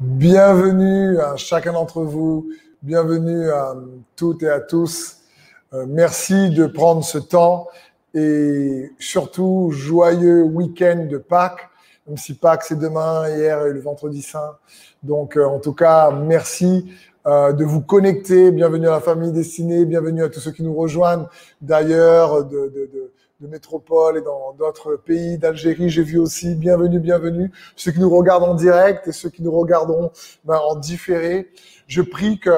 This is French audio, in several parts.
Bienvenue à chacun d'entre vous, bienvenue à toutes et à tous. Euh, merci de prendre ce temps et surtout joyeux week-end de Pâques, même si Pâques c'est demain, hier et le vendredi saint. Donc euh, en tout cas, merci euh, de vous connecter. Bienvenue à la famille destinée, bienvenue à tous ceux qui nous rejoignent d'ailleurs, de, de métropole et dans d'autres pays d'Algérie. J'ai vu aussi, bienvenue, bienvenue, ceux qui nous regardent en direct et ceux qui nous regarderont ben, en différé. Je prie que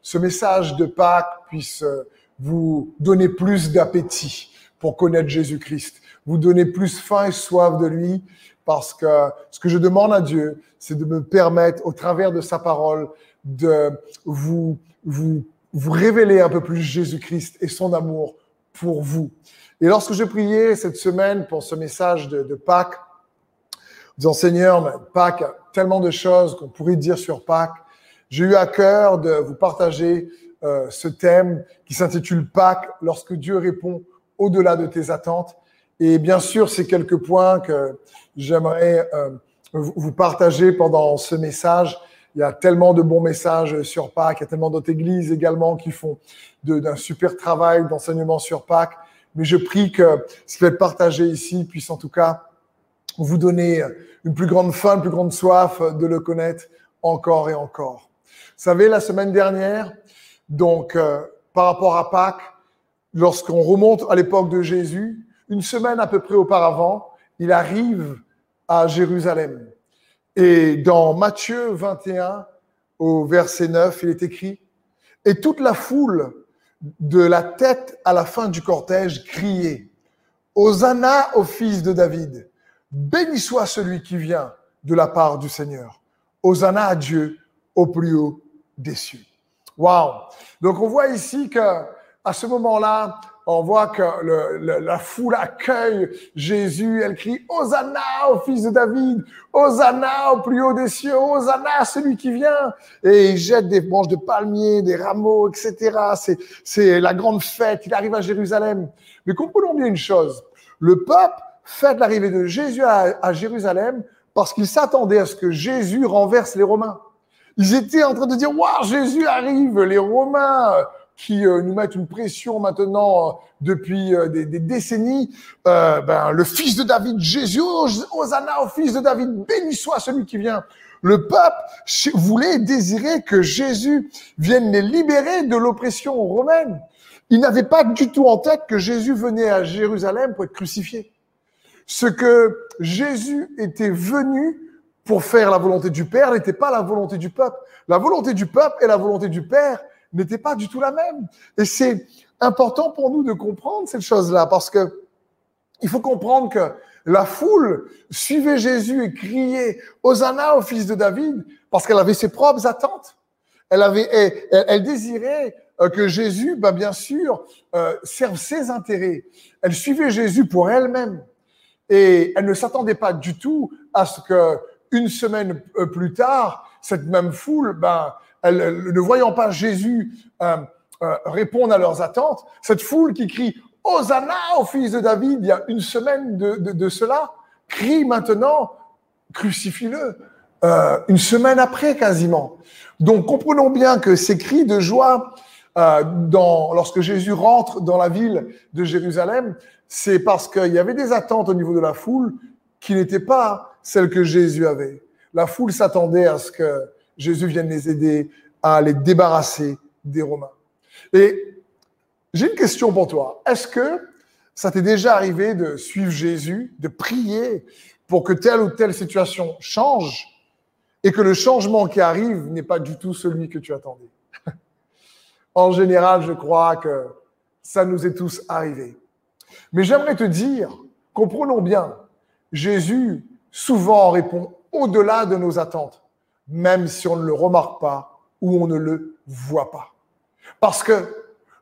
ce message de Pâques puisse euh, vous donner plus d'appétit pour connaître Jésus-Christ, vous donner plus faim et soif de lui, parce que ce que je demande à Dieu, c'est de me permettre, au travers de sa parole, de vous, vous, vous révéler un peu plus Jésus-Christ et son amour pour vous. Et lorsque je priais cette semaine pour ce message de, Pâques, disant Seigneur, Pâques, tellement de choses qu'on pourrait dire sur Pâques, j'ai eu à cœur de vous partager euh, ce thème qui s'intitule Pâques, lorsque Dieu répond au-delà de tes attentes. Et bien sûr, c'est quelques points que j'aimerais euh, vous partager pendant ce message. Il y a tellement de bons messages sur Pâques, il y a tellement d'autres églises également qui font d'un super travail d'enseignement sur Pâques. Mais je prie que ce qui va partagé ici puisse en tout cas vous donner une plus grande faim, une plus grande soif de le connaître encore et encore. Vous savez, la semaine dernière, donc euh, par rapport à Pâques, lorsqu'on remonte à l'époque de Jésus, une semaine à peu près auparavant, il arrive à Jérusalem. Et dans Matthieu 21, au verset 9, il est écrit, Et toute la foule de la tête à la fin du cortège, criait Hosanna au fils de David, béni soit celui qui vient de la part du Seigneur. Hosanna à Dieu au plus haut des cieux. Waouh! Donc on voit ici que à ce moment-là, on voit que la foule accueille Jésus. Elle crie Hosanna au fils de David, Hosanna au plus haut des cieux, Hosanna celui qui vient. Et il jette des branches de palmiers, des rameaux, etc. C'est la grande fête. Il arrive à Jérusalem. Mais comprenons bien une chose. Le peuple fête l'arrivée de Jésus à, à Jérusalem parce qu'il s'attendait à ce que Jésus renverse les Romains. Ils étaient en train de dire, waouh, Jésus arrive, les Romains qui euh, nous mettent une pression maintenant euh, depuis euh, des, des, décennies. ben, le fils de David, Jésus, Hosanna au fils de David, béni soit celui qui vient. Le peuple voulait désirer que Jésus vienne les libérer de l'oppression romaine. Il n'avait pas du tout en tête que Jésus venait à Jérusalem pour être crucifié. Ce que Jésus était venu pour faire la volonté du Père n'était pas la volonté du peuple. La volonté du peuple et la volonté du Père n'était pas du tout la même. Et c'est important pour nous de comprendre cette chose-là parce que il faut comprendre que la foule suivait Jésus et criait Hosanna au fils de David parce qu'elle avait ses propres attentes. Elle avait, elle, désirait euh, que Jésus, bah, bien sûr, euh, serve ses intérêts. Elle suivait Jésus pour elle-même et elle ne s'attendait pas du tout à ce que une semaine euh, plus tard, cette même foule, ben, ne voyant pas Jésus euh, euh, répondre à leurs attentes, cette foule qui crie Hosanna au fils de David il y a une semaine de, cela, crie maintenant crucifie-le. Euh, une semaine après quasiment. Donc comprenons bien que ces cris de joie dans, lorsque Jésus rentre dans la ville de Jérusalem, c'est parce qu'il y avait des attentes au niveau de la foule qui n'étaient pas celles que Jésus avait. La foule s'attendait à ce que Jésus vienne les aider à les débarrasser des Romains. Et j'ai une question pour toi. Est-ce que ça t'est déjà arrivé de suivre Jésus, de prier pour que telle ou telle situation change et que le changement qui arrive n'est pas du tout celui que tu attendais? En général, je crois que ça nous est tous arrivé. Mais j'aimerais te dire, comprenons bien, Jésus souvent répond au-delà de nos attentes même si on ne le remarque pas ou on ne le voit pas. Parce que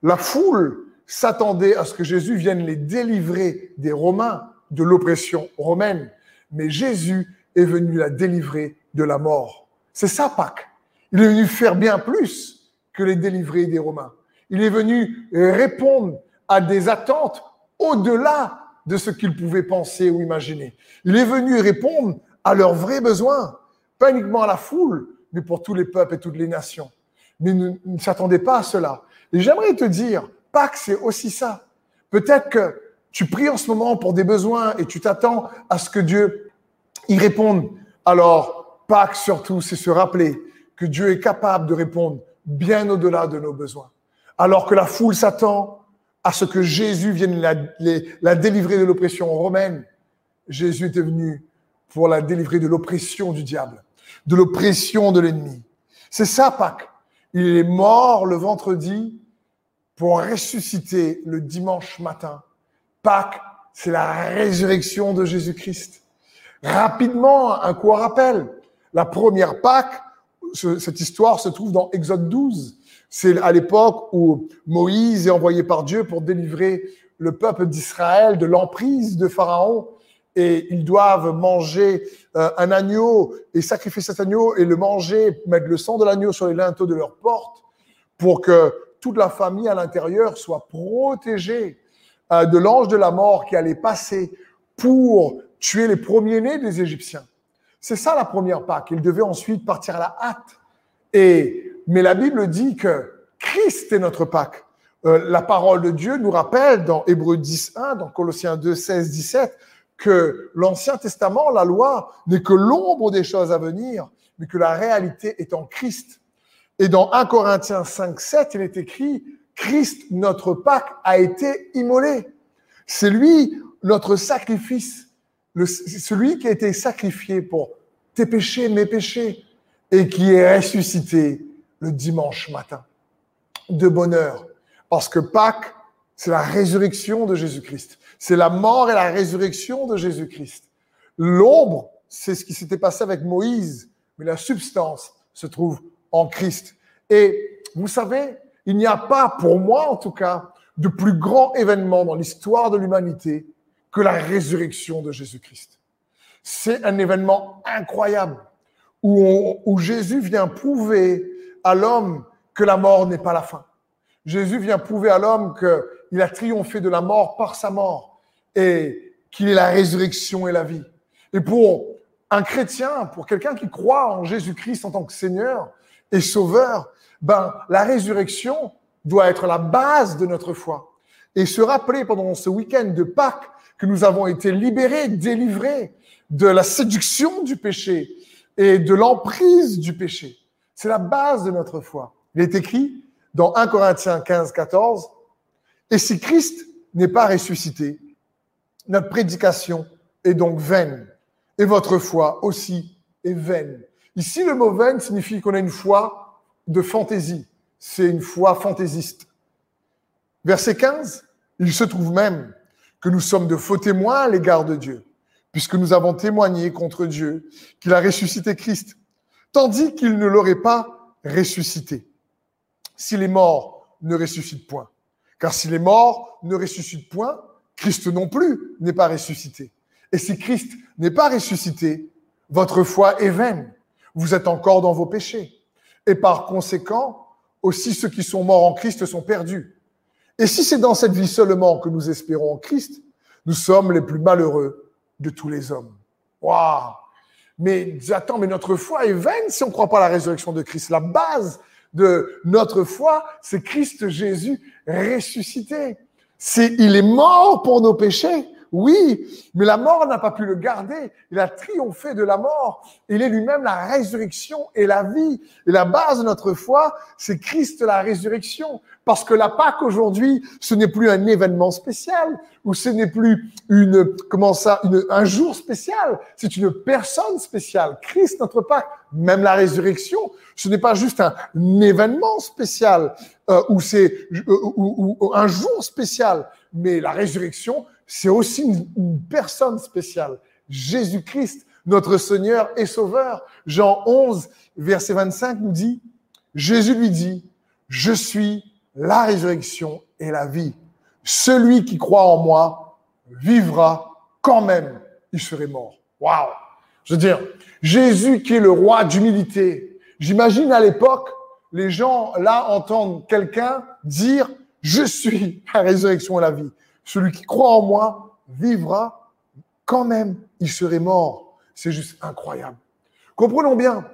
la foule s'attendait à ce que Jésus vienne les délivrer des Romains, de l'oppression romaine. Mais Jésus est venu la délivrer de la mort. C'est ça Pâques. Il est venu faire bien plus que les délivrer des Romains. Il est venu répondre à des attentes au-delà de ce qu'ils pouvaient penser ou imaginer. Il est venu répondre à leurs vrais besoins pas uniquement à la foule, mais pour tous les peuples et toutes les nations. Mais ne, ne s'attendez pas à cela. Et j'aimerais te dire, Pâques, c'est aussi ça. Peut-être que tu pries en ce moment pour des besoins et tu t'attends à ce que Dieu y réponde. Alors, Pâques surtout, c'est se rappeler que Dieu est capable de répondre bien au-delà de nos besoins. Alors que la foule s'attend à ce que Jésus vienne la, la délivrer de l'oppression romaine, Jésus était venu pour la délivrer de l'oppression du diable, de l'oppression de l'ennemi. C'est ça Pâques. Il est mort le vendredi pour ressusciter le dimanche matin. Pâques, c'est la résurrection de Jésus-Christ. Rapidement, un coup rappel. La première Pâques, cette histoire se trouve dans Exode 12. C'est à l'époque où Moïse est envoyé par Dieu pour délivrer le peuple d'Israël de l'emprise de Pharaon. Et ils doivent manger euh, un agneau et sacrifier cet agneau et le manger, mettre le sang de l'agneau sur les linteaux de leur porte pour que toute la famille à l'intérieur soit protégée euh, de l'ange de la mort qui allait passer pour tuer les premiers-nés des Égyptiens. C'est ça la première Pâque. Il devait ensuite partir à la hâte. Et, mais la Bible dit que Christ est notre Pâque. Euh, la parole de Dieu nous rappelle dans Hébreu 10.1, dans Colossiens 2, 16, 17, que l'Ancien Testament, la loi, n'est que l'ombre des choses à venir, mais que la réalité est en Christ. Et dans 1 Corinthiens 5, 7, il est écrit, Christ, notre Pâque, a été immolé. C'est lui, notre sacrifice, celui qui a été sacrifié pour tes péchés, mes péchés, et qui est ressuscité le dimanche matin. De bonheur. Parce que Pâques, c'est la résurrection de Jésus-Christ. C'est la mort et la résurrection de Jésus-Christ. L'ombre, c'est ce qui s'était passé avec Moïse, mais la substance se trouve en Christ. Et vous savez, il n'y a pas, pour moi en tout cas, de plus grand événement dans l'histoire de l'humanité que la résurrection de Jésus-Christ. C'est un événement incroyable où, où Jésus vient prouver à l'homme que la mort n'est pas la fin. Jésus vient prouver à l'homme qu'il a triomphé de la mort par sa mort et qu'il est la résurrection et la vie. Et pour un chrétien, pour quelqu'un qui croit en Jésus-Christ en tant que Seigneur et Sauveur, ben, la résurrection doit être la base de notre foi. Et se rappeler pendant ce week-end de Pâques que nous avons été libérés, délivrés de la séduction du péché et de l'emprise du péché. C'est la base de notre foi. Il est écrit dans 1 Corinthiens 15, 14, Et si Christ n'est pas ressuscité, notre prédication est donc vaine, et votre foi aussi est vaine. Ici, le mot vaine signifie qu'on a une foi de fantaisie. C'est une foi fantaisiste. Verset 15, il se trouve même que nous sommes de faux témoins à l'égard de Dieu, puisque nous avons témoigné contre Dieu qu'il a ressuscité Christ, tandis qu'il ne l'aurait pas ressuscité. Si les morts ne ressuscitent point. Car si les morts ne ressuscitent point, Christ non plus n'est pas ressuscité. Et si Christ n'est pas ressuscité, votre foi est vaine. Vous êtes encore dans vos péchés et par conséquent, aussi ceux qui sont morts en Christ sont perdus. Et si c'est dans cette vie seulement que nous espérons en Christ, nous sommes les plus malheureux de tous les hommes. Waouh Mais attends, mais notre foi est vaine si on ne croit pas à la résurrection de Christ. La base de notre foi, c'est Christ Jésus ressuscité. C'est, il est mort pour nos péchés. Oui, mais la mort n'a pas pu le garder. Il a triomphé de la mort. Il est lui-même la résurrection et la vie. Et la base de notre foi, c'est Christ la résurrection. Parce que la Pâque aujourd'hui, ce n'est plus un événement spécial, ou ce n'est plus une, comment ça, un jour spécial. C'est une personne spéciale. Christ, notre Pâque, même la résurrection, ce n'est pas juste un, événement spécial, euh, ou c'est ou un jour spécial, mais la résurrection, c'est aussi une, personne spéciale. Jésus-Christ, notre Seigneur et Sauveur. Jean 11, verset 25 nous dit, Jésus lui dit, je suis la résurrection et la vie. Celui qui croit en moi vivra quand même il serait mort. Waouh! Je veux dire, Jésus qui est le roi d'humilité. J'imagine à l'époque, les gens là entendent quelqu'un dire, je suis la résurrection et la vie. Celui qui croit en moi vivra quand même, il serait mort. C'est juste incroyable. Comprenons bien,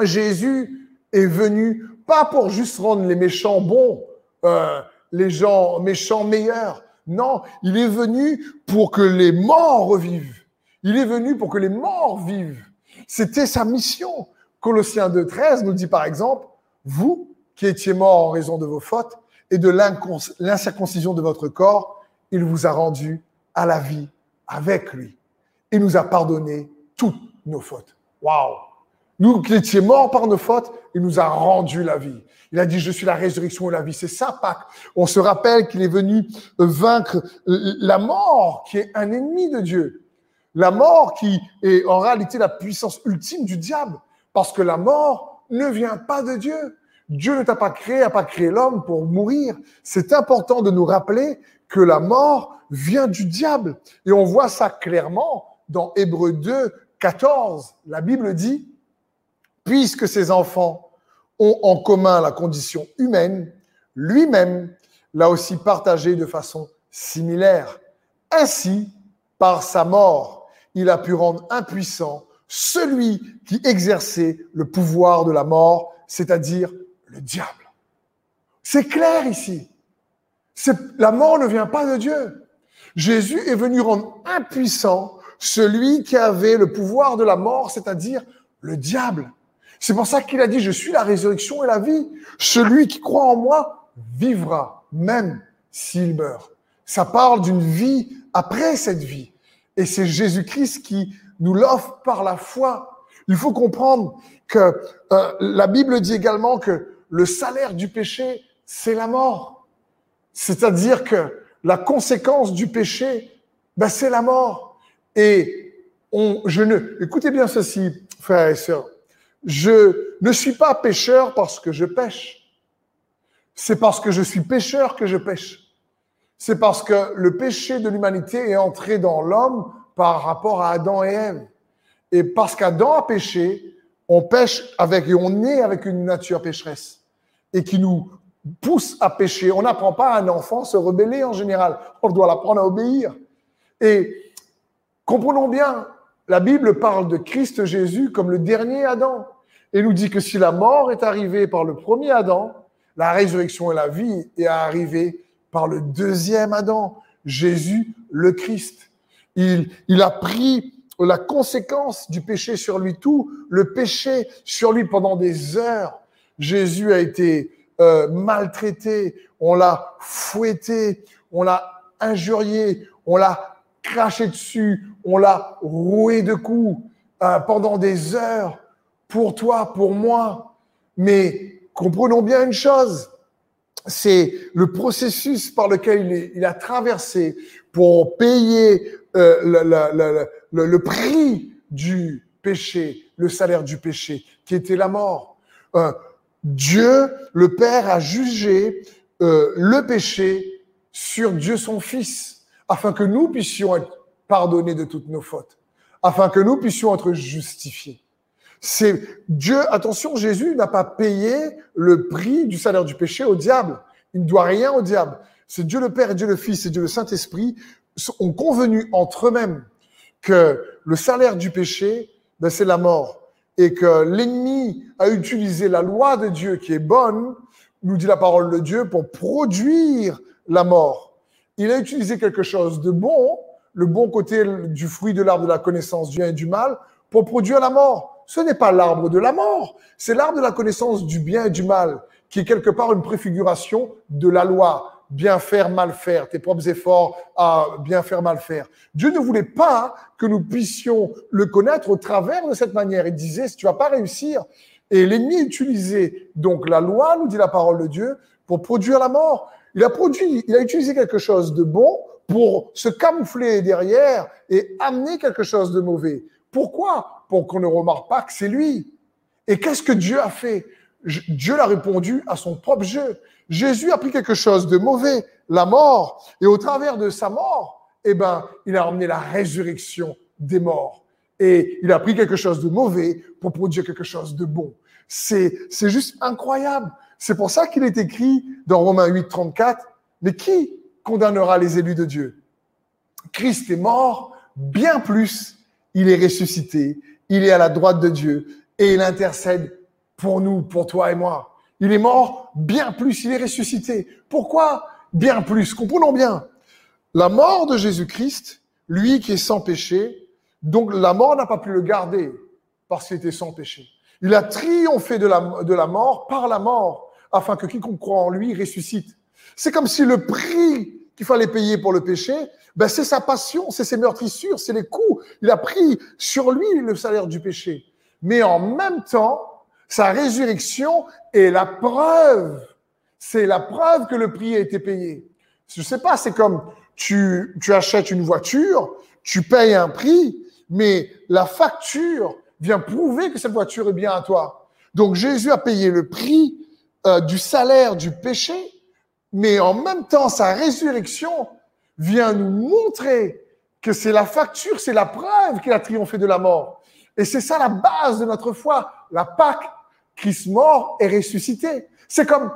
Jésus est venu pas pour juste rendre les méchants bons, euh, les gens méchants meilleurs. Non, il est venu pour que les morts revivent. Il est venu pour que les morts vivent. C'était sa mission. Colossiens 2.13 nous dit par exemple, vous qui étiez morts en raison de vos fautes et de l'incirconcision de votre corps, il vous a rendu à la vie avec lui. Il nous a pardonné toutes nos fautes. Waouh! Nous qui étions morts par nos fautes, il nous a rendu la vie. Il a dit, je suis la résurrection et la vie. C'est ça, Pâques. On se rappelle qu'il est venu vaincre la mort, qui est un ennemi de Dieu. La mort qui est en réalité la puissance ultime du diable. Parce que la mort ne vient pas de Dieu. Dieu ne t'a pas créé, n'a pas créé l'homme pour mourir. C'est important de nous rappeler que la mort vient du diable. Et on voit ça clairement dans Hébreu 2, 14. La Bible dit, puisque ses enfants ont en commun la condition humaine, lui-même l'a aussi partagé de façon similaire. Ainsi, par sa mort, il a pu rendre impuissant celui qui exerçait le pouvoir de la mort, c'est-à-dire le diable. C'est clair ici. La mort ne vient pas de Dieu. Jésus est venu rendre impuissant celui qui avait le pouvoir de la mort, c'est-à-dire le diable. C'est pour ça qu'il a dit, je suis la résurrection et la vie. Celui qui croit en moi vivra, même s'il meurt. Ça parle d'une vie après cette vie. Et c'est Jésus-Christ qui nous l'offre par la foi. Il faut comprendre que euh, la Bible dit également que le salaire du péché, c'est la mort. C'est-à-dire que la conséquence du péché, ben, c'est la mort. Et on, je ne, écoutez bien ceci, frères et sœurs. Je ne suis pas pécheur parce que je pêche. C'est parce que je suis pécheur que je pêche. C'est parce que le péché de l'humanité est entré dans l'homme par rapport à Adam et Ève. Et parce qu'Adam a péché, on pêche avec et on est avec une nature pécheresse et qui nous pousse à pécher. On n'apprend pas à un enfant se rebeller en général. On doit l'apprendre à obéir. Et comprenons bien, la Bible parle de Christ Jésus comme le dernier Adam et nous dit que si la mort est arrivée par le premier Adam, la résurrection et la vie est arrivée par le deuxième Adam, Jésus le Christ. Il, il a pris la conséquence du péché sur lui, tout le péché sur lui pendant des heures. Jésus a été euh, maltraité, on l'a fouetté, on l'a injurié, on l'a craché dessus, on l'a roué de coups euh, pendant des heures pour toi, pour moi. Mais comprenons bien une chose, c'est le processus par lequel il, a traversé pour payer euh, le, prix du péché, le salaire du péché, qui était la mort. Euh, Dieu, le Père, a jugé euh, le péché sur Dieu son Fils, afin que nous puissions être pardonnés de toutes nos fautes, afin que nous puissions être justifiés. C'est Dieu, attention, Jésus n'a pas payé le prix du salaire du péché au diable. Il ne doit rien au diable. C'est Dieu le Père Dieu le Fils et Dieu le Saint-Esprit ont convenu entre eux-mêmes que le salaire du péché, ben, c'est la mort. Et que l'ennemi a utilisé la loi de Dieu qui est bonne, nous dit la parole de Dieu, pour produire la mort. Il a utilisé quelque chose de bon, le bon côté du fruit de l'arbre de la connaissance du bien et du mal, pour produire la mort ce n'est pas l'arbre de la mort, c'est l'arbre de la connaissance du bien et du mal, qui est quelque part une préfiguration de la loi. Bien faire, mal faire, tes propres efforts à bien faire, mal faire. Dieu ne voulait pas que nous puissions le connaître au travers de cette manière. Il disait, si tu vas pas réussir, et l'ennemi utilisait donc la loi, nous dit la parole de Dieu, pour produire la mort. Il a produit, il a utilisé quelque chose de bon pour se camoufler derrière et amener quelque chose de mauvais. Pourquoi? Pour qu'on ne remarque pas que c'est lui. Et qu'est-ce que Dieu a fait? Dieu l'a répondu à son propre jeu. Jésus a pris quelque chose de mauvais, la mort, et au travers de sa mort, eh ben, il a emmené la résurrection des morts. Et il a pris quelque chose de mauvais pour produire quelque chose de bon. C'est, c'est juste incroyable. C'est pour ça qu'il est écrit dans Romains 8, 34, mais qui condamnera les élus de Dieu? Christ est mort, bien plus, il est ressuscité, il est à la droite de Dieu et il intercède pour nous, pour toi et moi. Il est mort bien plus, il est ressuscité. Pourquoi bien plus? Comprenons bien. La mort de Jésus-Christ, lui qui est sans péché, donc la mort n'a pas pu le garder parce qu'il était sans péché. Il a triomphé de la, de la mort par la mort, afin que quiconque croit en lui ressuscite. C'est comme si le prix qu'il fallait payer pour le péché, ben c'est sa passion, c'est ses meurtrissures, c'est les coups. Il a pris sur lui le salaire du péché. Mais en même temps, sa résurrection est la preuve. C'est la preuve que le prix a été payé. Je sais pas, c'est comme tu, tu achètes une voiture, tu payes un prix, mais la facture vient prouver que cette voiture est bien à toi. Donc Jésus a payé le prix euh, du salaire du péché, mais en même temps, sa résurrection vient nous montrer que c'est la facture, c'est la preuve qu'il a triomphé de la mort. Et c'est ça la base de notre foi. La Pâque, Christ mort et ressuscité. C'est comme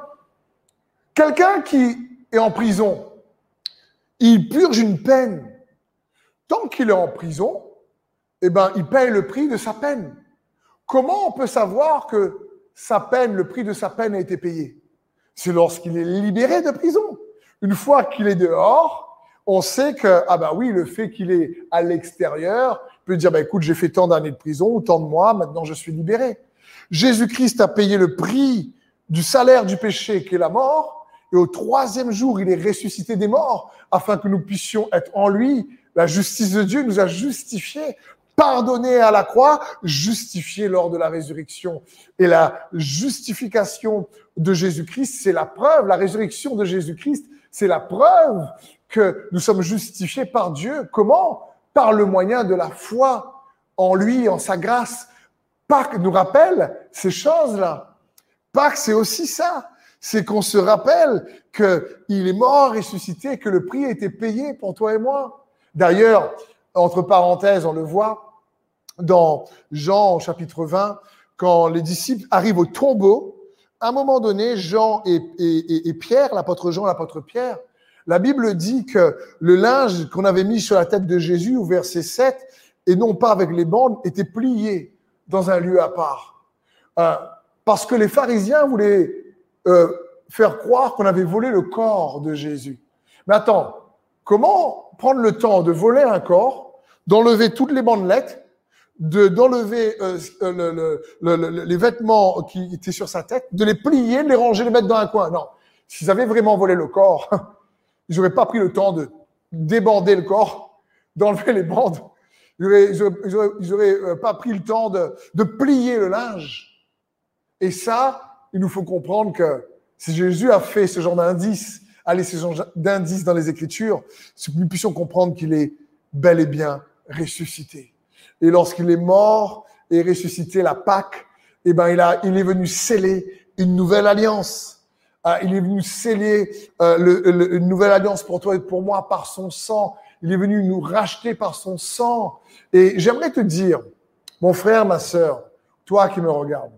quelqu'un qui est en prison. Il purge une peine. Tant qu'il est en prison, eh ben, il paye le prix de sa peine. Comment on peut savoir que sa peine, le prix de sa peine a été payé? C'est lorsqu'il est libéré de prison. Une fois qu'il est dehors, on sait que, ah ben oui, le fait qu'il est à l'extérieur, peut dire, bah, écoute, j'ai fait tant d'années de prison, tant de mois, maintenant je suis libéré. Jésus-Christ a payé le prix du salaire du péché qui est la mort, et au troisième jour, il est ressuscité des morts, afin que nous puissions être en lui. La justice de Dieu nous a justifiés pardonné à la croix, justifié lors de la résurrection. Et la justification de Jésus-Christ, c'est la preuve, la résurrection de Jésus-Christ, c'est la preuve que nous sommes justifiés par Dieu. Comment? Par le moyen de la foi en lui, en sa grâce. Pâques nous rappelle ces choses-là. Pâques, c'est aussi ça. C'est qu'on se rappelle qu'il est mort, ressuscité, que le prix a été payé pour toi et moi. D'ailleurs, entre parenthèses, on le voit, dans Jean chapitre 20, quand les disciples arrivent au tombeau, à un moment donné, Jean et, Pierre, l'apôtre Jean, l'apôtre Pierre, la Bible dit que le linge qu'on avait mis sur la tête de Jésus au verset 7, et non pas avec les bandes, était plié dans un lieu à part. Euh, parce que les pharisiens voulaient euh, faire croire qu'on avait volé le corps de Jésus. Mais attends, comment prendre le temps de voler un corps, d'enlever toutes les bandelettes, de d'enlever euh, euh, le, le, les vêtements qui étaient sur sa tête, de les plier, de les ranger, les mettre dans un coin? Non, s'ils avaient vraiment volé le corps, ils n'auraient pas pris le temps de débander le corps, d'enlever les bandes. Ils n'auraient euh, pas pris le temps de, de plier le linge. Et ça, il nous faut comprendre que si Jésus a fait ce genre d'indice, a laissé ce genre d'indice dans les Écritures, c'est que nous puissions comprendre qu'il est bel et bien ressuscité. Et lorsqu'il est mort et ressuscité la Pâque, eh ben, il, a, il est venu sceller une nouvelle alliance. Ah, il est venu sceller euh, une nouvelle alliance pour toi et pour moi par son sang. Il est venu nous racheter par son sang. Et j'aimerais te dire, mon frère, ma sœur, toi qui me regardes,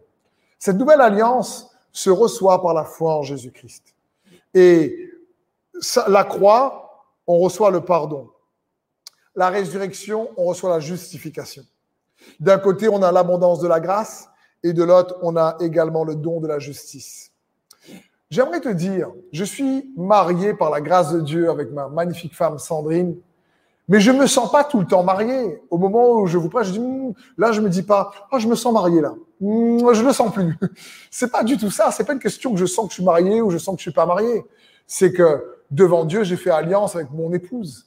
cette nouvelle alliance se reçoit par la foi en Jésus-Christ. Et la croix, on reçoit le pardon la résurrection, on reçoit la justification. D'un côté, on a l'abondance de la grâce et de l'autre, on a également le don de la justice. J'aimerais te dire, je suis marié par la grâce de Dieu avec ma magnifique femme Sandrine, mais je me sens pas tout le temps marié. Au moment où je vous prête, je dis, hmm, là, je me dis pas, oh, je me sens marié là. Hmm, je le sens plus. C'est pas du tout ça. C'est pas une question que je sens que je suis marié ou je sens que je suis pas marié. C'est que devant Dieu, j'ai fait alliance avec mon épouse.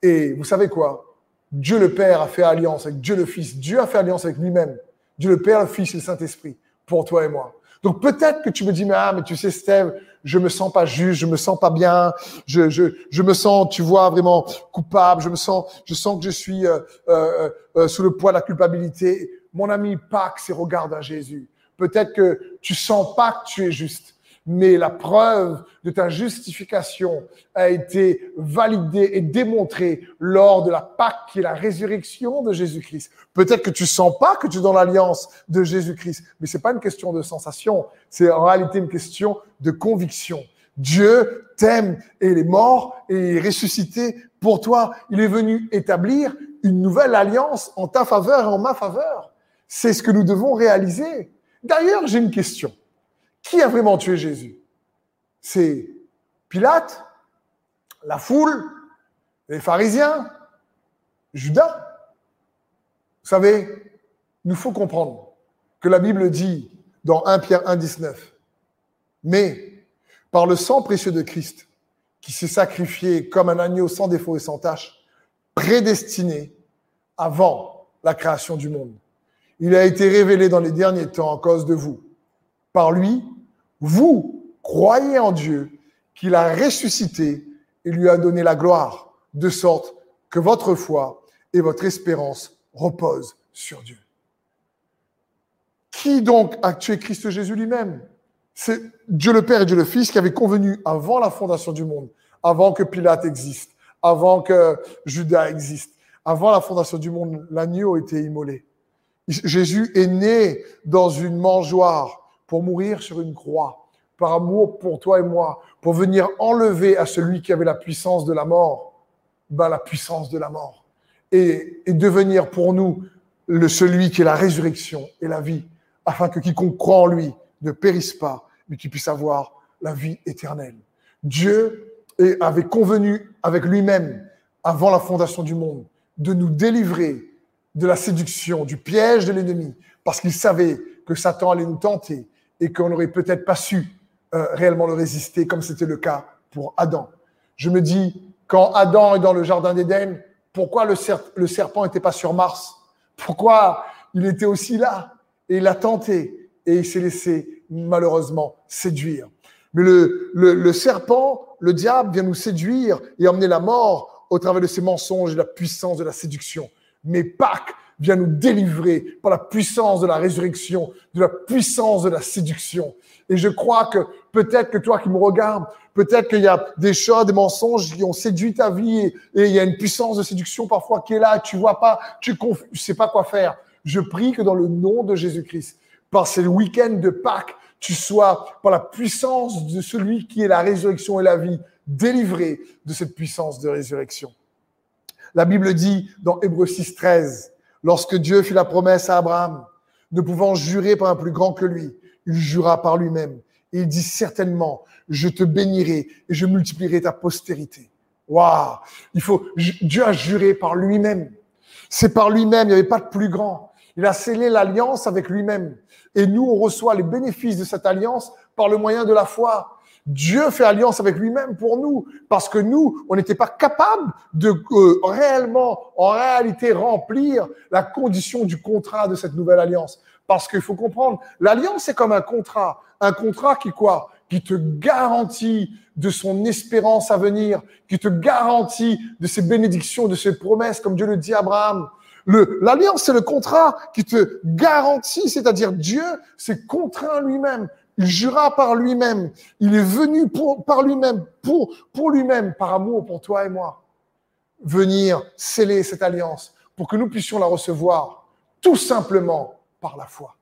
Et vous savez quoi? Dieu le Père a fait alliance avec Dieu le Fils. Dieu a fait alliance avec lui-même. Dieu le Père, le Fils et le Saint-Esprit pour toi et moi. Donc peut-être que tu me dis, mais ah, mais tu sais, Steve, je me sens pas juste, je me sens pas bien, je, je, je me sens, tu vois, vraiment coupable, je me sens, je sens que je suis euh, euh, euh, sous le poids de la culpabilité. Mon ami, Pâques, c'est regarde à Jésus. Peut-être que tu sens pas que tu es juste mais la preuve de ta justification a été validée et démontrée lors de la Pâque qui est la résurrection de Jésus-Christ. Peut-être que tu sens pas que tu es dans l'alliance de Jésus-Christ, mais c'est pas une question de sensation, c'est en réalité une question de conviction. Dieu t'aime et il est mort et il est ressuscité pour toi. Il est venu établir une nouvelle alliance en ta faveur et en ma faveur. C'est ce que nous devons réaliser. D'ailleurs, j'ai une question. Qui a vraiment tué Jésus? C'est Pilate, la foule, les pharisiens, Judas Vous savez, nous faut comprendre que la Bible dit dans 1 Pierre 1, 19, mais par le sang précieux de Christ, qui s'est sacrifié comme un agneau sans défaut et sans tache, prédestiné avant la création du monde. Il a été révélé dans les derniers temps à cause de vous. Par lui, vous croyez en Dieu, qu'il a ressuscité et lui a donné la gloire, de sorte que votre foi et votre espérance reposent sur Dieu. Qui donc a tué Christ Jésus lui-même? C'est Dieu le Père et Dieu le Fils qui avaient convenu avant la fondation du monde, avant que Pilate existe, avant que Judas existe, avant la fondation du monde, l'agneau était immolé. Jésus est né dans une mangeoire pour mourir sur une croix, par amour pour toi et moi, pour venir enlever à celui qui avait la puissance de la mort, ben, la puissance de la mort, et, devenir pour nous le, celui qui est la résurrection et la vie, afin que quiconque croit en lui ne périsse pas, mais qu'il puisse avoir la vie éternelle. Dieu avait convenu avec lui-même, avant la fondation du monde, de nous délivrer de la séduction, du piège de l'ennemi, parce qu'il savait que Satan allait nous tenter et qu'on n'aurait peut-être pas su euh, réellement le résister, comme c'était le cas pour Adam. Je me dis, quand Adam est dans le jardin d'Éden, pourquoi le, le serpent n'était pas sur Mars? Pourquoi il était aussi là? Et il a tenté et il s'est laissé malheureusement séduire. Mais le, le, le, serpent, le diable vient nous séduire et emmener la mort au travers de ses mensonges et de la puissance de la séduction. Mais Pâques vient nous délivrer par la puissance de la résurrection, de la puissance de la séduction. Et je crois que peut-être que toi qui me regardes, peut-être qu'il y a des choses, des mensonges qui ont séduit ta vie et, il y a une puissance de séduction parfois qui est là, tu vois pas, tu ne sais pas quoi faire. Je prie que dans le nom de Jésus-Christ, par ce week-end de Pâques, tu sois, par la puissance de celui qui est la résurrection et la vie, délivré de cette puissance de résurrection. La Bible dit dans Hébreux 6, 13, lorsque Dieu fit la promesse à Abraham, ne pouvant jurer par un plus grand que lui, il jura par lui-même. Et il dit certainement, je te bénirai et je multiplierai ta postérité. Waouh! Il faut, Dieu a juré par lui-même. C'est par lui-même, il n'y avait pas de plus grand. Il a scellé l'alliance avec lui-même. Et nous, on reçoit les bénéfices de cette alliance par le moyen de la foi. Dieu fait alliance avec lui-même pour nous, parce que nous, on n'était pas capable de euh, réellement, en réalité, remplir la condition du contrat de cette nouvelle alliance. Parce qu'il faut comprendre, l'alliance c'est comme un contrat, un contrat qui quoi? Qui te garantit de son espérance à venir, qui te garantit de ses bénédictions, de ses promesses, comme Dieu le dit à Abraham. L'alliance, c'est le contrat qui te garantit, c'est-à-dire Dieu s'est contraint lui-même. Il jura par lui-même. Il est venu par lui-même, pour, lui-même, par amour pour toi et moi, venir sceller cette alliance pour que nous puissions la recevoir tout simplement par la foi.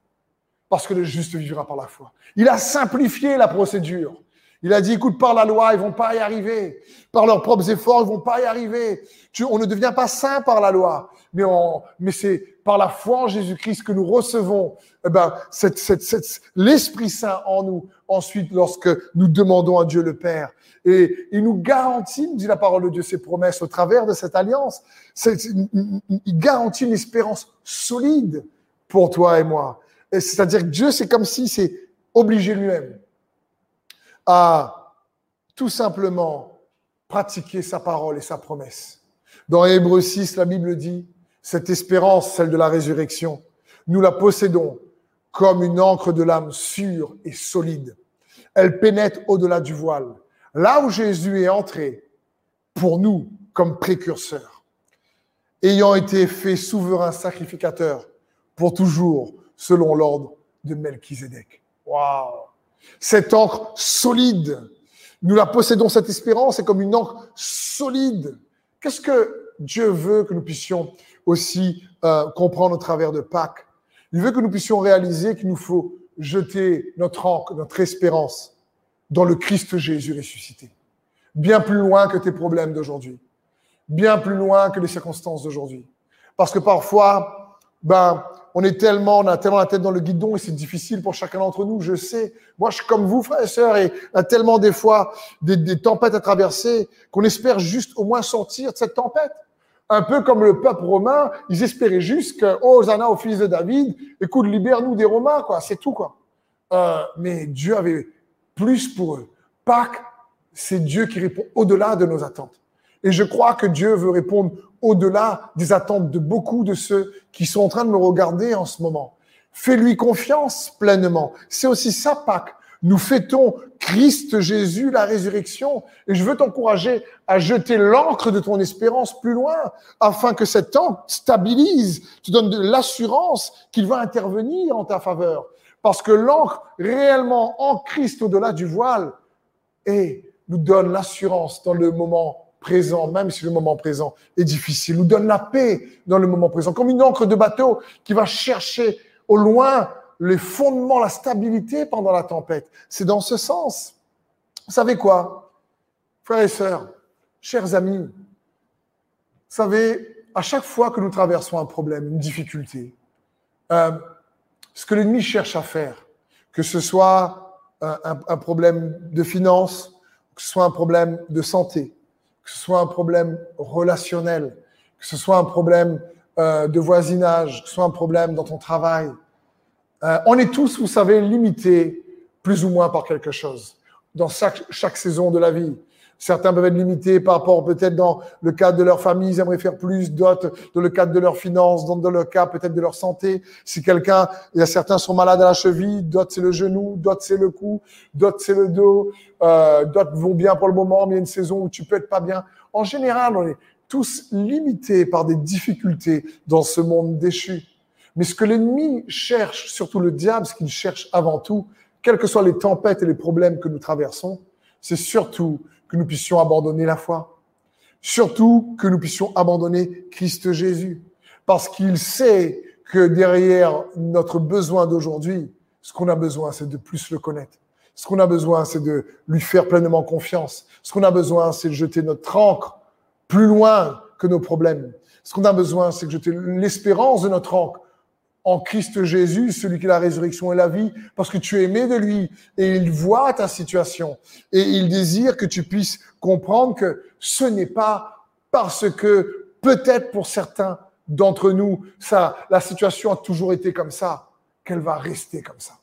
Parce que le juste vivra par la foi. Il a simplifié la procédure. Il a dit, écoute, par la loi, ils vont pas y arriver. Par leurs propres efforts, ils vont pas y arriver. On ne devient pas saint par la loi, mais, mais c'est par la foi en Jésus-Christ que nous recevons eh ben, cette, cette, l'Esprit Saint en nous. Ensuite, lorsque nous demandons à Dieu le Père. Et il nous garantit, nous dit la parole de Dieu, ses promesses au travers de cette alliance. il garantit une espérance solide pour toi et moi. C'est-à-dire que Dieu, c'est comme si c'est obligé lui-même à tout simplement pratiquer sa parole et sa promesse. Dans Hébreu 6, la Bible dit, cette espérance, celle de la résurrection, nous la possédons comme une encre de l'âme sûre et solide. Elle pénètre au-delà du voile, là où Jésus est entré pour nous comme précurseur, ayant été fait souverain sacrificateur pour toujours, selon l'ordre de Melchizedek. Waouh cette encre solide. Nous la possédons, cette espérance, c'est comme une encre solide. Qu'est-ce que Dieu veut que nous puissions aussi euh, comprendre au travers de Pâques Il veut que nous puissions réaliser qu'il nous faut jeter notre encre, notre espérance dans le Christ Jésus ressuscité. Bien plus loin que tes problèmes d'aujourd'hui. Bien plus loin que les circonstances d'aujourd'hui. Parce que parfois, ben, on est tellement, on a tellement la tête dans le guidon et c'est difficile pour chacun d'entre nous, je sais. Moi, je suis comme vous, frères et sœurs, et on a tellement des fois des, des tempêtes à traverser qu'on espère juste au moins sortir de cette tempête. Un peu comme le peuple romain, ils espéraient juste que, oh, Hosanna au fils de David, écoute, libère-nous des Romains, quoi, c'est tout, quoi. Euh, mais Dieu avait plus pour eux. Pâques, c'est Dieu qui répond au-delà de nos attentes. Et je crois que Dieu veut répondre au-delà des attentes de beaucoup de ceux qui sont en train de me regarder en ce moment. Fais-lui confiance pleinement. C'est aussi ça, Pâques. Nous fêtons Christ Jésus, la résurrection. Et je veux t'encourager à jeter l'encre de ton espérance plus loin, afin que cet encre stabilise, te donne de l'assurance qu'il va intervenir en ta faveur. Parce que l'encre réellement en Christ au-delà du voile et nous donne l'assurance dans le moment présent, même si le moment présent est difficile, nous donne la paix dans le moment présent, comme une encre de bateau qui va chercher au loin les fondements, la stabilité pendant la tempête. C'est dans ce sens. Vous savez quoi, frères et sœurs, chers amis, vous savez, à chaque fois que nous traversons un problème, une difficulté, euh, ce que l'ennemi cherche à faire, que ce soit un, un, problème de finance, que ce soit un problème de santé, que ce soit un problème relationnel, que ce soit un problème euh, de voisinage, que ce soit un problème dans ton travail. Euh, on est tous, vous savez, limités plus ou moins par quelque chose dans chaque, chaque saison de la vie. Certains peuvent être limités par rapport peut-être dans le cadre de leur famille, ils aimeraient faire plus, d'autres dans le cadre de leurs finances, d'autres dans le cas peut-être de leur santé. Si quelqu'un, il y a certains sont malades à la cheville, d'autres c'est le genou, d'autres c'est le cou, d'autres c'est le dos, euh, d'autres vont bien pour le moment, mais il y a une saison où tu peux être pas bien. En général, on est tous limités par des difficultés dans ce monde déchu. Mais ce que l'ennemi cherche, surtout le diable, ce qu'il cherche avant tout, quelles que soient les tempêtes et les problèmes que nous traversons, c'est surtout que nous puissions abandonner la foi. Surtout que nous puissions abandonner Christ Jésus. Parce qu'il sait que derrière notre besoin d'aujourd'hui, ce qu'on a besoin, c'est de plus le connaître. Ce qu'on a besoin, c'est de lui faire pleinement confiance. Ce qu'on a besoin, c'est de jeter notre encre plus loin que nos problèmes. Ce qu'on a besoin, c'est de jeter l'espérance de notre encre en Christ Jésus, celui qui est la résurrection et la vie, parce que tu es aimé de lui et il voit ta situation et il désire que tu puisses comprendre que ce n'est pas parce que peut-être pour certains d'entre nous, ça, la situation a toujours été comme ça, qu'elle va rester comme ça.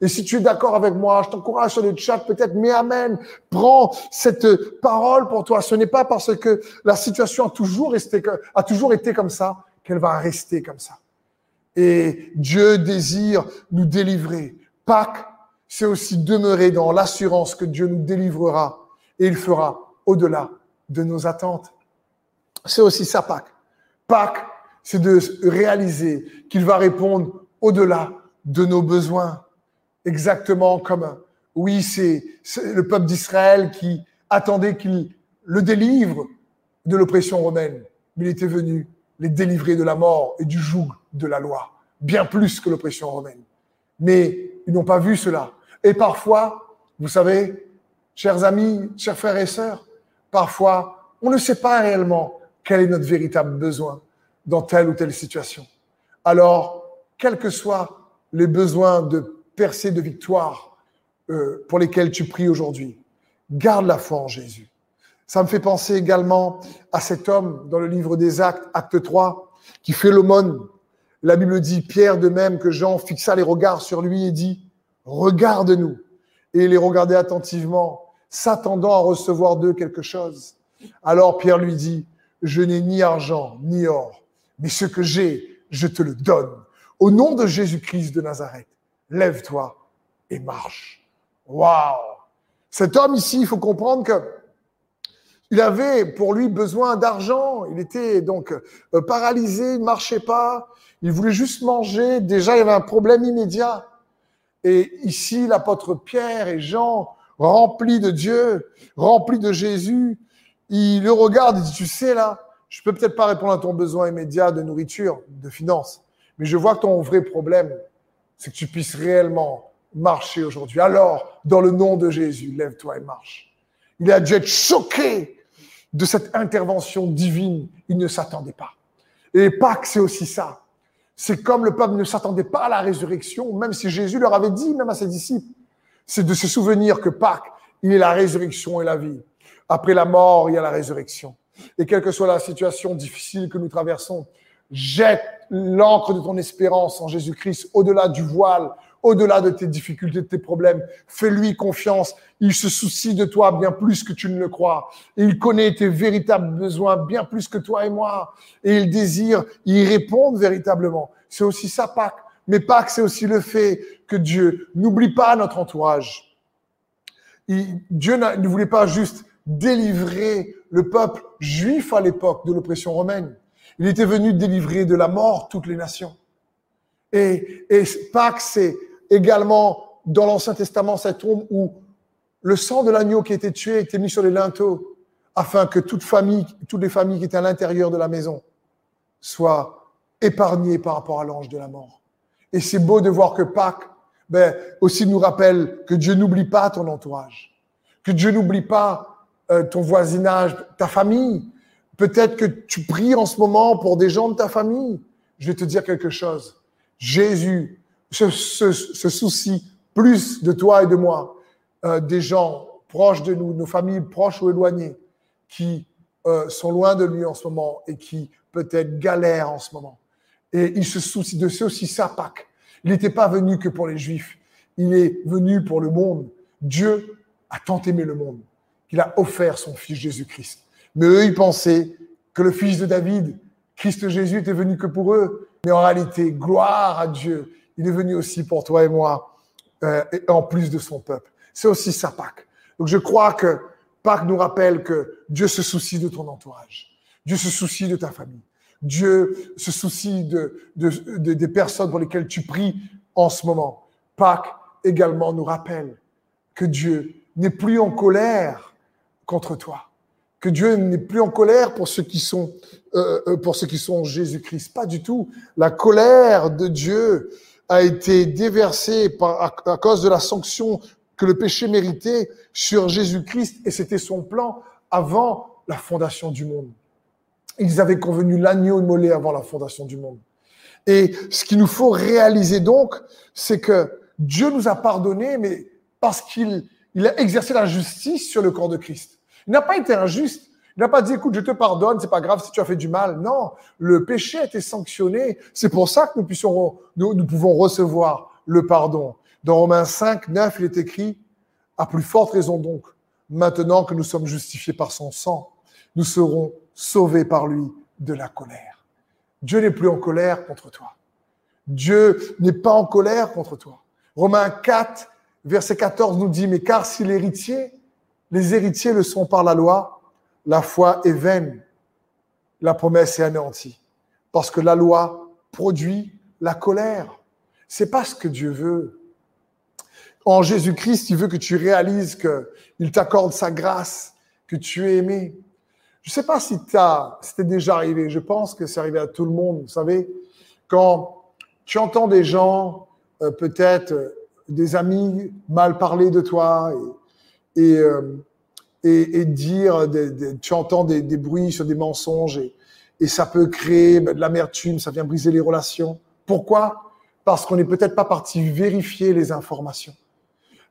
Et si tu es d'accord avec moi, je t'encourage sur le chat peut-être, mais amen, prends cette parole pour toi. Ce n'est pas parce que la situation a toujours, resté, a toujours été comme ça qu'elle va rester comme ça. Et Dieu désire nous délivrer. Pâques, c'est aussi demeurer dans l'assurance que Dieu nous délivrera et il fera au-delà de nos attentes. C'est aussi ça, Pâques. Pâques, c'est de réaliser qu'il va répondre au-delà de nos besoins. Exactement comme, oui, c'est le peuple d'Israël qui attendait qu'il le délivre de l'oppression romaine. Mais il était venu les délivrer de la mort et du joug de la loi, bien plus que l'oppression romaine. Mais ils n'ont pas vu cela. Et parfois, vous savez, chers amis, chers frères et sœurs, parfois, on ne sait pas réellement quel est notre véritable besoin dans telle ou telle situation. Alors, quels que soient les besoins de percée de victoire euh, pour lesquels tu pries aujourd'hui, garde la foi en Jésus. Ça me fait penser également à cet homme dans le livre des Actes, acte 3, qui fait l'aumône. La Bible dit, Pierre de même que Jean fixa les regards sur lui et dit, regarde-nous. Et il les regardait attentivement, s'attendant à recevoir d'eux quelque chose. Alors Pierre lui dit, je n'ai ni argent ni or, mais ce que j'ai, je te le donne. Au nom de Jésus-Christ de Nazareth, lève-toi et marche. Waouh! Cet homme ici, il faut comprendre que il avait pour lui besoin d'argent. Il était donc euh, paralysé, il ne marchait pas. Il voulait juste manger. Déjà, il y avait un problème immédiat. Et ici, l'apôtre Pierre et Jean, remplis de Dieu, remplis de Jésus, il le regarde et dit, tu sais là, je peux peut-être pas répondre à ton besoin immédiat de nourriture, de finances, mais je vois que ton vrai problème, c'est que tu puisses réellement marcher aujourd'hui. Alors, dans le nom de Jésus, lève-toi et marche. Il a dû être choqué de cette intervention divine, il ne s'attendait pas. Et Pâques, c'est aussi ça. C'est comme le peuple ne s'attendait pas à la résurrection, même si Jésus leur avait dit, même à ses disciples, c'est de se souvenir que Pâques, il est la résurrection et la vie. Après la mort, il y a la résurrection. Et quelle que soit la situation difficile que nous traversons, jette l'encre de ton espérance en Jésus-Christ au-delà du voile, au-delà de tes difficultés, de tes problèmes. Fais-lui confiance. Il se soucie de toi bien plus que tu ne le crois. Il connaît tes véritables besoins bien plus que toi et moi. Et il désire y répondre véritablement. C'est aussi ça, Pâques. Mais Pâques, c'est aussi le fait que Dieu n'oublie pas notre entourage. Dieu ne voulait pas juste délivrer le peuple juif à l'époque de l'oppression romaine. Il était venu délivrer de la mort toutes les nations. Et Pâques, c'est également dans l'Ancien Testament cette tombe où le sang de l'agneau qui était tué était mis sur les linteaux afin que toute famille, toutes les familles qui étaient à l'intérieur de la maison soient épargnées par rapport à l'ange de la mort. Et c'est beau de voir que Pâques ben, aussi nous rappelle que Dieu n'oublie pas ton entourage, que Dieu n'oublie pas euh, ton voisinage, ta famille. Peut-être que tu pries en ce moment pour des gens de ta famille. Je vais te dire quelque chose. Jésus se, se, soucie plus de toi et de moi, euh, des gens proches de nous, nos familles proches ou éloignées, qui euh, sont loin de lui en ce moment et qui peut-être galèrent en ce moment. Et il se soucie de ceux aussi sa Pâques. Il n'était pas venu que pour les Juifs. Il est venu pour le monde. Dieu a tant aimé le monde qu'il a offert son fils Jésus-Christ. Mais eux, ils pensaient que le fils de David, Christ Jésus, était venu que pour eux. Mais en réalité, gloire à Dieu. Il est venu aussi pour toi et moi, euh, en plus de son peuple. C'est aussi sa Pâque. Donc je crois que Pâques nous rappelle que Dieu se soucie de ton entourage. Dieu se soucie de ta famille. Dieu se soucie de, de, des personnes pour lesquelles tu pries en ce moment. Pâques également nous rappelle que Dieu n'est plus en colère contre toi, que Dieu n'est plus en colère pour ceux qui sont euh, euh, pour ceux qui sont Jésus-Christ. Pas du tout. La colère de Dieu a été déversée par, à, à cause de la sanction que le péché méritait sur Jésus-Christ et c'était son plan avant la fondation du monde. Ils avaient convenu l'agneau immolé avant la fondation du monde. Et ce qu'il nous faut réaliser donc, c'est que Dieu nous a pardonné, mais parce qu'il il a exercé la justice sur le corps de Christ. Il n'a pas été injuste. Il n'a pas dit, écoute, je te pardonne, c'est pas grave si tu as fait du mal. Non, le péché a été sanctionné. C'est pour ça que nous nous, pouvons recevoir le pardon. Dans Romains 5, 9, il est écrit, à plus forte raison donc, maintenant que nous sommes justifiés par son sang, nous serons sauvé par lui de la colère. Dieu n'est plus en colère contre toi. Dieu n'est pas en colère contre toi. Romains 4, verset 14 nous dit, mais car si l'héritier, les héritiers le sont par la loi, la foi est vaine, la promesse est anéantie. Parce que la loi produit la colère. C'est pas ce que Dieu veut. En Jésus-Christ, il veut que tu réalises qu'il t'accorde sa grâce, que tu es aimé, je ne sais pas si c'était déjà arrivé. Je pense que c'est arrivé à tout le monde. Vous savez, quand tu entends des gens, euh, peut-être euh, des amis, mal parler de toi et, euh, et, dire, tu entends des, des, bruits sur des mensonges et, et ça peut créer ben, de l'amertume, ça vient briser les relations. Pourquoi? Parce qu'on n'est peut-être pas parti vérifier les informations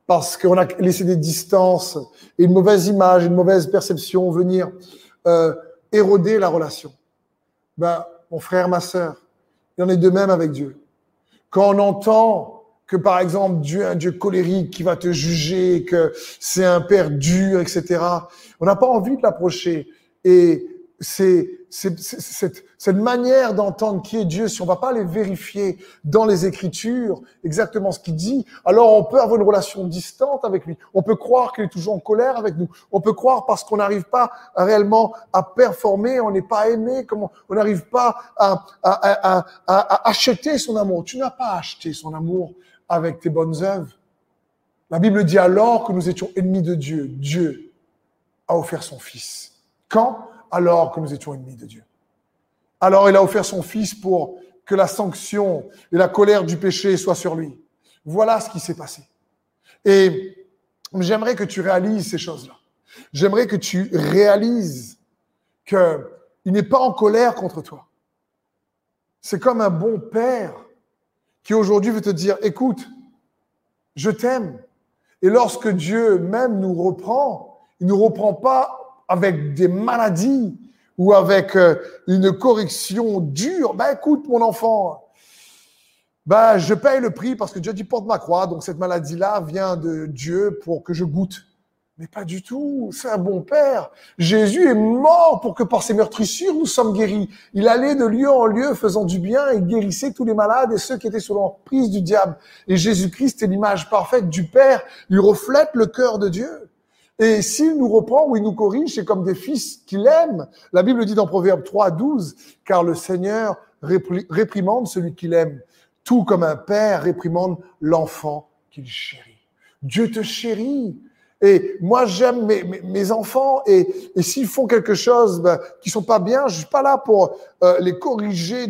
parce qu'on a laissé des distances et une mauvaise image, une mauvaise perception venir euh, éroder la relation. Ben, mon frère, ma sœur, il en est de même avec Dieu. Quand on entend que, par exemple, Dieu un Dieu colérique qui va te juger, que c'est un père dur, etc., on n'a pas envie de l'approcher. Et c'est cette, manière d'entendre qui est Dieu, si on va pas les vérifier dans les Écritures, exactement ce qu'il dit, alors on peut avoir une relation distante avec lui. On peut croire qu'il est toujours en colère avec nous. On peut croire parce qu'on n'arrive pas réellement à performer, on n'est pas aimé, comment on n'arrive pas à, à, à, à, acheter son amour. Tu n'as pas acheté son amour avec tes bonnes œuvres. La Bible dit alors que nous étions ennemis de Dieu, Dieu a offert son Fils. Quand? Alors que nous étions ennemis de Dieu. Alors il a offert son Fils pour que la sanction et la colère du péché soient sur lui. Voilà ce qui s'est passé. Et j'aimerais que tu réalises ces choses-là. J'aimerais que tu réalises qu'il n'est pas en colère contre toi. C'est comme un bon père qui aujourd'hui veut te dire, écoute, je t'aime. Et lorsque Dieu même nous reprend, il ne nous reprend pas avec des maladies ou avec euh, une correction dure. Ben écoute, mon enfant, ben, je paye le prix parce que Dieu dit porte ma croix, donc cette maladie-là vient de Dieu pour que je goûte. Mais pas du tout, c'est un bon père. Jésus est mort pour que par ses meurtrissures nous sommes guéris. Il allait de lieu en lieu faisant du bien et guérissait tous les malades et ceux qui étaient sous l'emprise du diable. Et Jésus-Christ est l'image parfaite du Père. Il reflète le cœur de Dieu. Et s'il nous reprend ou il nous corrige, c'est comme des fils qu'il aime. La Bible dit dans Proverbe 3, 12, car le Seigneur réprimande celui qu'il aime, tout comme un père réprimande l'enfant qu'il chérit. Dieu te chérit. Et moi, j'aime mes, mes, enfants et, et s'ils font quelque chose ben, qui sont pas bien, je suis pas là pour euh, les corriger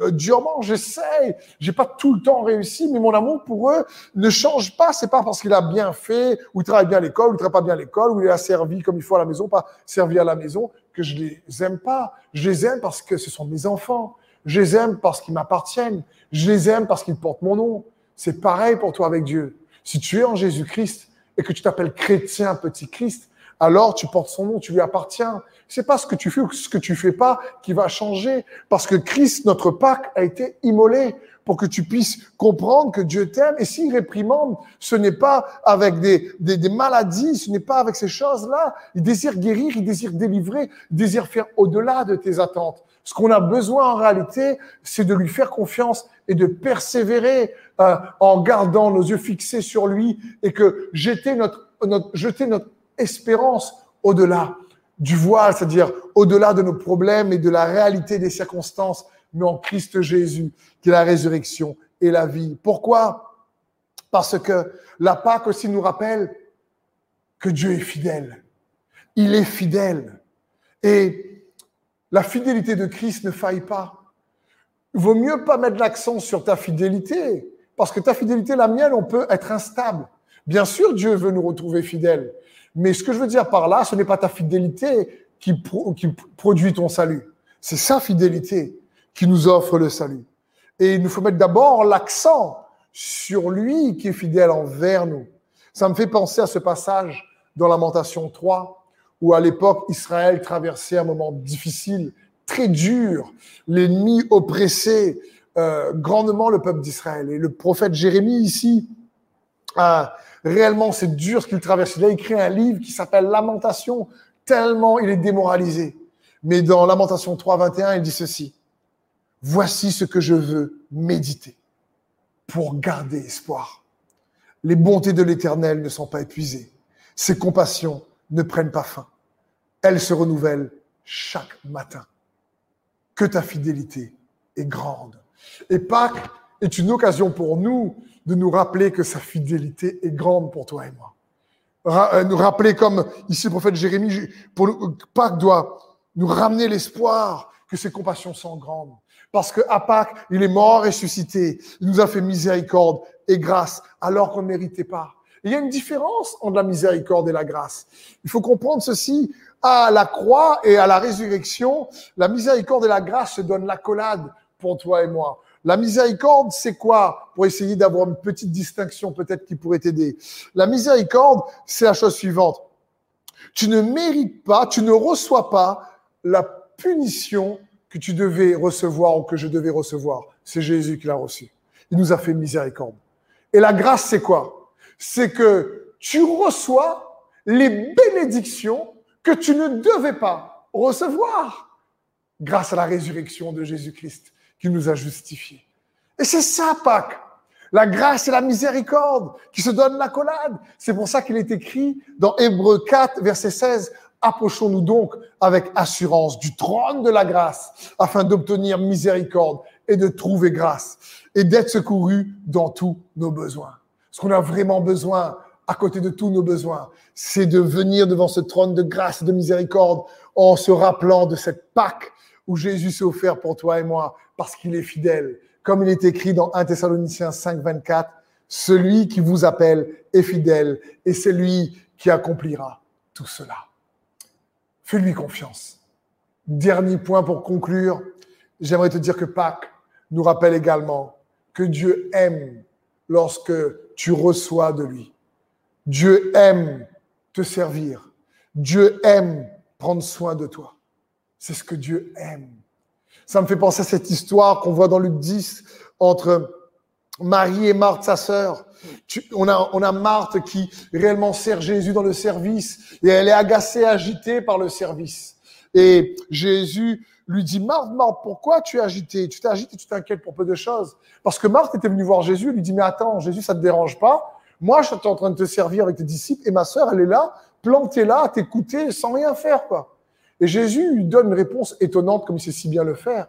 euh, durement. J'essaye. J'ai pas tout le temps réussi, mais mon amour pour eux ne change pas. C'est pas parce qu'il a bien fait, ou il travaille bien à l'école, ou il travaille pas bien à l'école, ou il a servi comme il faut à la maison, pas servi à la maison, que je les aime pas. Je les aime parce que ce sont mes enfants. Je les aime parce qu'ils m'appartiennent. Je les aime parce qu'ils portent mon nom. C'est pareil pour toi avec Dieu. Si tu es en Jésus-Christ, et que tu t'appelles chrétien, petit Christ, alors tu portes son nom, tu lui appartiens. C'est pas ce que tu fais ou ce que tu fais pas qui va changer, parce que Christ, notre Pâque, a été immolé pour que tu puisses comprendre que Dieu t'aime. Et s'il réprimande, ce n'est pas avec des, des, des maladies, ce n'est pas avec ces choses-là. Il désire guérir, il désire délivrer, il désire faire au-delà de tes attentes. Ce qu'on a besoin en réalité, c'est de lui faire confiance et de persévérer euh, en gardant nos yeux fixés sur lui et que jeter notre, notre, jeter notre espérance au-delà du voile, c'est-à-dire au-delà de nos problèmes et de la réalité des circonstances, mais en Christ Jésus, qui est la résurrection et la vie. Pourquoi? Parce que la Pâque aussi nous rappelle que Dieu est fidèle. Il est fidèle. Et la fidélité de Christ ne faille pas. Il vaut mieux pas mettre l'accent sur ta fidélité, parce que ta fidélité, la mienne, on peut être instable. Bien sûr, Dieu veut nous retrouver fidèles. Mais ce que je veux dire par là, ce n'est pas ta fidélité qui, produit ton salut. C'est sa fidélité qui nous offre le salut. Et il nous faut mettre d'abord l'accent sur lui qui est fidèle envers nous. Ça me fait penser à ce passage dans Lamentation 3, où à l'époque Israël traversait un moment difficile, très dur, l'ennemi oppressait euh, grandement le peuple d'Israël. Et le prophète Jérémie ici, réellement c'est dur ce qu'il traverse. Il a écrit un livre qui s'appelle Lamentation, tellement il est démoralisé. Mais dans Lamentation 3, 21, il dit ceci. Voici ce que je veux méditer pour garder espoir. Les bontés de l'Éternel ne sont pas épuisées. Ses compassions ne prennent pas fin. Elles se renouvellent chaque matin. Que ta fidélité est grande. Et Pâques est une occasion pour nous de nous rappeler que sa fidélité est grande pour toi et moi. Euh, nous rappeler comme ici le prophète Jérémie, Pâques doit nous ramener l'espoir que ses compassions sont grandes. Parce que à Pâques, il est mort, ressuscité. Il nous a fait miséricorde et grâce alors qu'on ne méritait pas. Il y a une différence entre la miséricorde et la grâce. Il faut comprendre ceci. À la croix et à la résurrection, la miséricorde et la grâce se donnent l'accolade pour toi et moi. La miséricorde, c'est quoi Pour essayer d'avoir une petite distinction peut-être qui pourrait t'aider? La miséricorde, c'est la chose suivante. Tu ne mérites pas, tu ne reçois pas la punition que tu devais recevoir ou que je devais recevoir. C'est Jésus qui l'a reçu. Il nous a fait miséricorde. Et la grâce, c'est quoi? C'est que tu reçois les bénédictions que tu ne devais pas recevoir grâce à la résurrection de Jésus-Christ qui nous a justifiés. Et c'est ça, Pâques. La grâce et la miséricorde qui se donnent l'accolade. C'est pour ça qu'il est écrit dans Hébreu 4, verset 16, Approchons-nous donc avec assurance du trône de la grâce afin d'obtenir miséricorde et de trouver grâce et d'être secouru dans tous nos besoins. Ce qu'on a vraiment besoin à côté de tous nos besoins, c'est de venir devant ce trône de grâce et de miséricorde en se rappelant de cette Pâque où Jésus s'est offert pour toi et moi parce qu'il est fidèle. Comme il est écrit dans 1 Thessaloniciens 5, 24, celui qui vous appelle est fidèle et c'est lui qui accomplira tout cela. Fais-lui confiance. Dernier point pour conclure, j'aimerais te dire que Pâques nous rappelle également que Dieu aime lorsque tu reçois de lui. Dieu aime te servir. Dieu aime prendre soin de toi. C'est ce que Dieu aime. Ça me fait penser à cette histoire qu'on voit dans Luc 10 entre Marie et Marthe, sa sœur. on, a, on a Marthe qui réellement sert Jésus dans le service et elle est agacée, agitée par le service. Et Jésus lui dit, Marthe, Marthe, pourquoi tu es agitée? Tu t'agites et tu t'inquiètes pour peu de choses. Parce que Marthe était venue voir Jésus, lui dit, mais attends, Jésus, ça te dérange pas? Moi, je suis en train de te servir avec tes disciples et ma sœur, elle est là, plantée là, à t'écouter sans rien faire, quoi. Et Jésus lui donne une réponse étonnante comme il sait si bien le faire.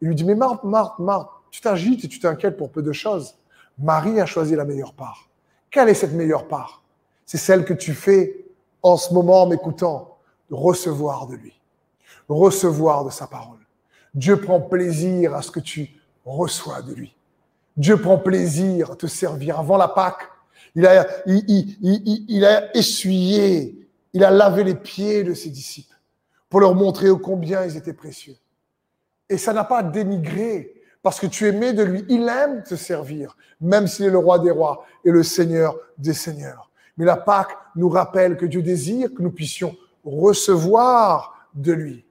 Il lui dit, mais Marthe, Marthe, Marthe, tu t'agites et tu t'inquiètes pour peu de choses. Marie a choisi la meilleure part. Quelle est cette meilleure part? C'est celle que tu fais en ce moment en m'écoutant, recevoir de lui, recevoir de sa parole. Dieu prend plaisir à ce que tu reçois de lui. Dieu prend plaisir à te servir. Avant la Pâque, il a, essuyé, il a lavé les pieds de ses disciples pour leur montrer combien ils étaient précieux. Et ça n'a pas dénigré parce que tu aimais de lui. Il aime te servir, même s'il est le roi des rois et le seigneur des seigneurs. Mais la Pâque nous rappelle que Dieu désire que nous puissions recevoir de lui.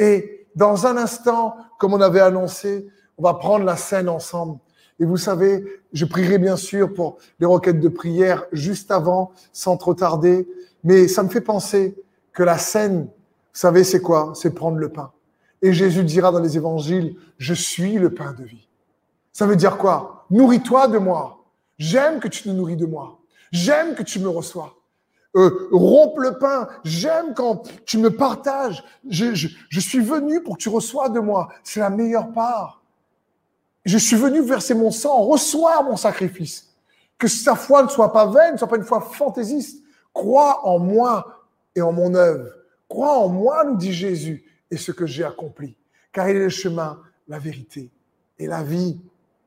Et dans un instant, comme on avait annoncé, on va prendre la scène ensemble. Et vous savez, je prierai bien sûr pour les requêtes de prière juste avant, sans trop tarder. Mais ça me fait penser que la scène, vous savez, c'est quoi? C'est prendre le pain. Et Jésus dira dans les évangiles, je suis le pain de vie. Ça veut dire quoi Nourris-toi de moi. J'aime que tu te nourris de moi. J'aime que tu me reçois. Euh, rompe le pain. J'aime quand tu me partages. Je, je, suis venu pour que tu reçois de moi. C'est la meilleure part. Je suis venu verser mon sang. Reçois mon sacrifice. Que sa foi ne soit pas vaine, ne soit pas une foi fantaisiste. Crois en moi et en mon œuvre. Crois en moi, nous dit Jésus, et ce que j'ai accompli. Car il est le chemin, la vérité et la vie.